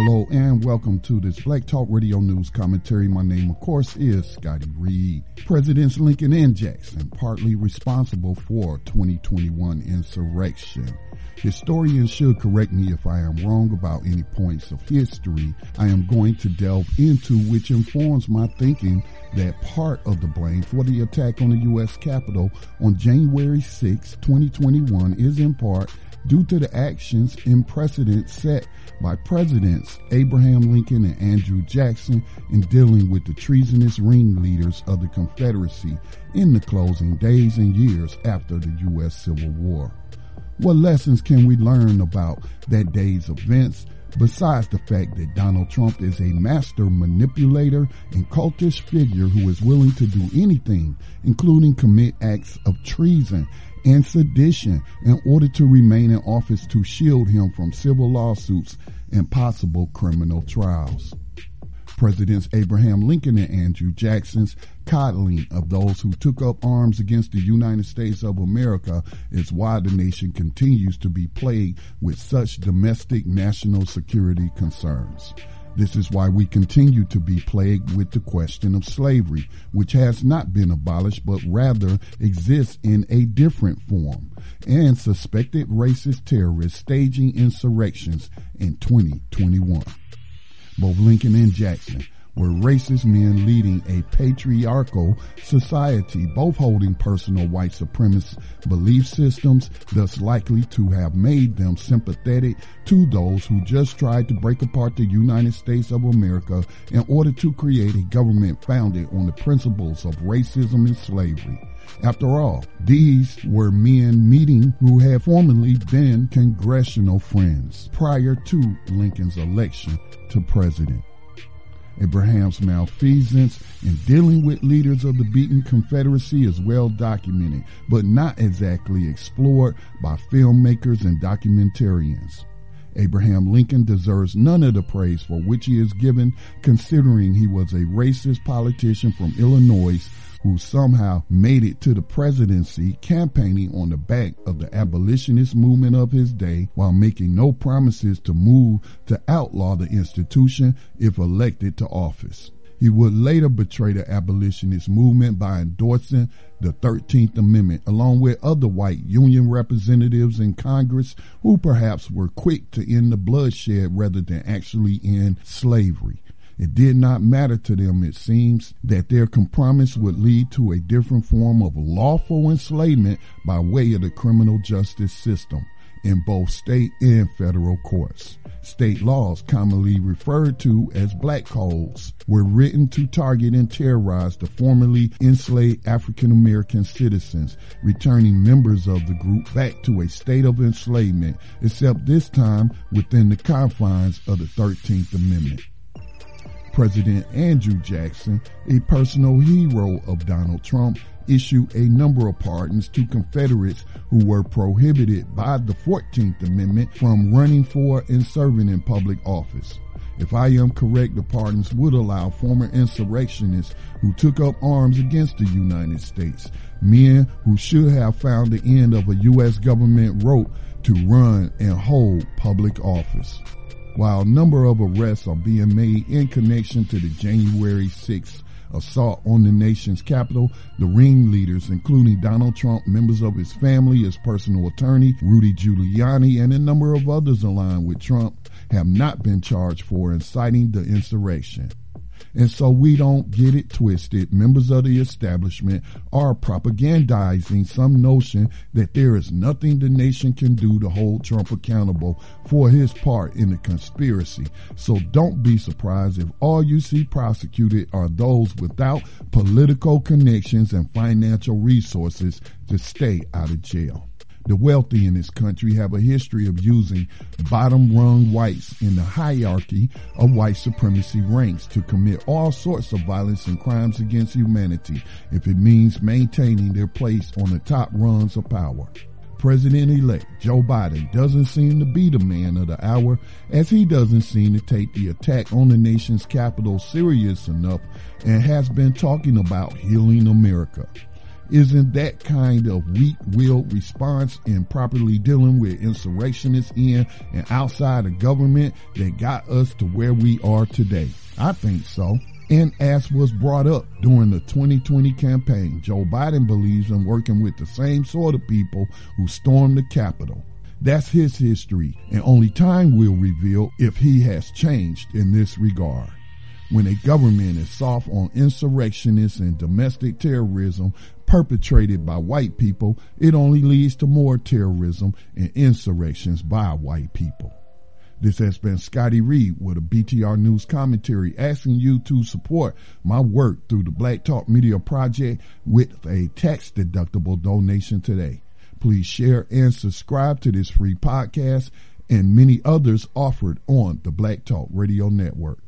Hello and welcome to this Black Talk Radio News commentary. My name, of course, is Scotty Reed. Presidents Lincoln and Jackson partly responsible for 2021 insurrection. Historians should correct me if I am wrong about any points of history I am going to delve into, which informs my thinking that part of the blame for the attack on the U.S. Capitol on January 6, 2021 is in part due to the actions and precedents set by Presidents Abraham Lincoln and Andrew Jackson in dealing with the treasonous ringleaders of the Confederacy in the closing days and years after the U.S. Civil War. What lessons can we learn about that day's events besides the fact that Donald Trump is a master manipulator and cultish figure who is willing to do anything, including commit acts of treason and sedition in order to remain in office to shield him from civil lawsuits and possible criminal trials? Presidents Abraham Lincoln and Andrew Jackson's coddling of those who took up arms against the United States of America is why the nation continues to be plagued with such domestic national security concerns. This is why we continue to be plagued with the question of slavery, which has not been abolished but rather exists in a different form, and suspected racist terrorists staging insurrections in 2021 both Lincoln and Jackson were racist men leading a patriarchal society, both holding personal white supremacist belief systems, thus likely to have made them sympathetic to those who just tried to break apart the United States of America in order to create a government founded on the principles of racism and slavery. After all, these were men meeting who had formerly been congressional friends prior to Lincoln's election to president. Abraham's malfeasance in dealing with leaders of the beaten Confederacy is well documented, but not exactly explored by filmmakers and documentarians. Abraham Lincoln deserves none of the praise for which he is given, considering he was a racist politician from Illinois who somehow made it to the presidency campaigning on the back of the abolitionist movement of his day while making no promises to move to outlaw the institution if elected to office. He would later betray the abolitionist movement by endorsing the 13th Amendment along with other white Union representatives in Congress who perhaps were quick to end the bloodshed rather than actually end slavery. It did not matter to them, it seems, that their compromise would lead to a different form of lawful enslavement by way of the criminal justice system in both state and federal courts. State laws, commonly referred to as black codes, were written to target and terrorize the formerly enslaved African American citizens, returning members of the group back to a state of enslavement, except this time within the confines of the 13th Amendment. President Andrew Jackson, a personal hero of Donald Trump, issued a number of pardons to Confederates who were prohibited by the 14th Amendment from running for and serving in public office. If I am correct, the pardons would allow former insurrectionists who took up arms against the United States, men who should have found the end of a U.S. government rope to run and hold public office while a number of arrests are being made in connection to the January 6th assault on the nation's capital. The ringleaders, including Donald Trump, members of his family, his personal attorney, Rudy Giuliani, and a number of others aligned with Trump, have not been charged for inciting the insurrection. And so we don't get it twisted. Members of the establishment are propagandizing some notion that there is nothing the nation can do to hold Trump accountable for his part in the conspiracy. So don't be surprised if all you see prosecuted are those without political connections and financial resources to stay out of jail. The wealthy in this country have a history of using bottom rung whites in the hierarchy of white supremacy ranks to commit all sorts of violence and crimes against humanity if it means maintaining their place on the top rungs of power. President-elect Joe Biden doesn't seem to be the man of the hour as he doesn't seem to take the attack on the nation's capital serious enough and has been talking about healing America. Isn't that kind of weak-willed response in properly dealing with insurrectionists in and outside of government that got us to where we are today? I think so. And as was brought up during the 2020 campaign, Joe Biden believes in working with the same sort of people who stormed the Capitol. That's his history, and only time will reveal if he has changed in this regard. When a government is soft on insurrectionists and domestic terrorism perpetrated by white people, it only leads to more terrorism and insurrections by white people. This has been Scotty Reed with a BTR News commentary asking you to support my work through the Black Talk Media Project with a tax deductible donation today. Please share and subscribe to this free podcast and many others offered on the Black Talk Radio Network.